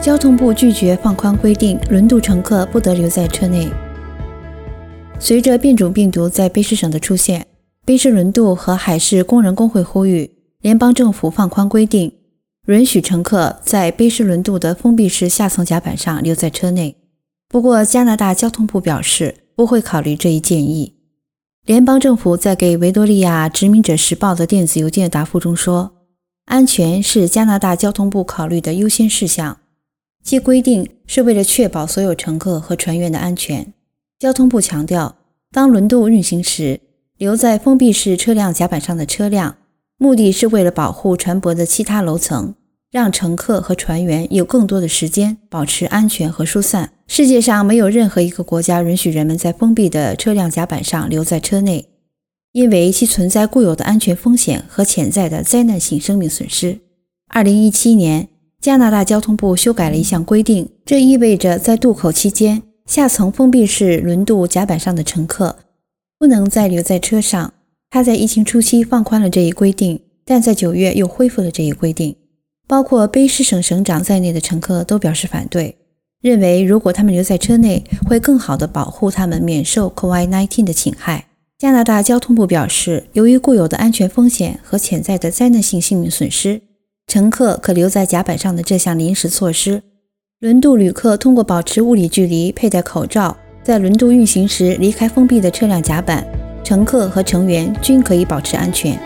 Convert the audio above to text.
交通部拒绝放宽规定，轮渡乘客不得留在车内。随着变种病毒在卑诗省的出现，卑诗轮渡和海事工人工会呼吁联邦政府放宽规定，允许乘客在卑诗轮渡的封闭式下层甲板上留在车内。不过，加拿大交通部表示不会考虑这一建议。联邦政府在给维多利亚殖民者时报的电子邮件答复中说：“安全是加拿大交通部考虑的优先事项。”其规定是为了确保所有乘客和船员的安全。交通部强调，当轮渡运行时，留在封闭式车辆甲板上的车辆，目的是为了保护船舶的其他楼层，让乘客和船员有更多的时间保持安全和疏散。世界上没有任何一个国家允许人们在封闭的车辆甲板上留在车内，因为其存在固有的安全风险和潜在的灾难性生命损失。二零一七年。加拿大交通部修改了一项规定，这意味着在渡口期间，下层封闭式轮渡甲板上的乘客不能再留在车上。他在疫情初期放宽了这一规定，但在九月又恢复了这一规定。包括卑诗省省长在内的乘客都表示反对，认为如果他们留在车内，会更好地保护他们免受 COVID-19 的侵害。加拿大交通部表示，由于固有的安全风险和潜在的灾难性性命损失。乘客可留在甲板上的这项临时措施，轮渡旅客通过保持物理距离、佩戴口罩，在轮渡运行时离开封闭的车辆甲板，乘客和乘员均可以保持安全。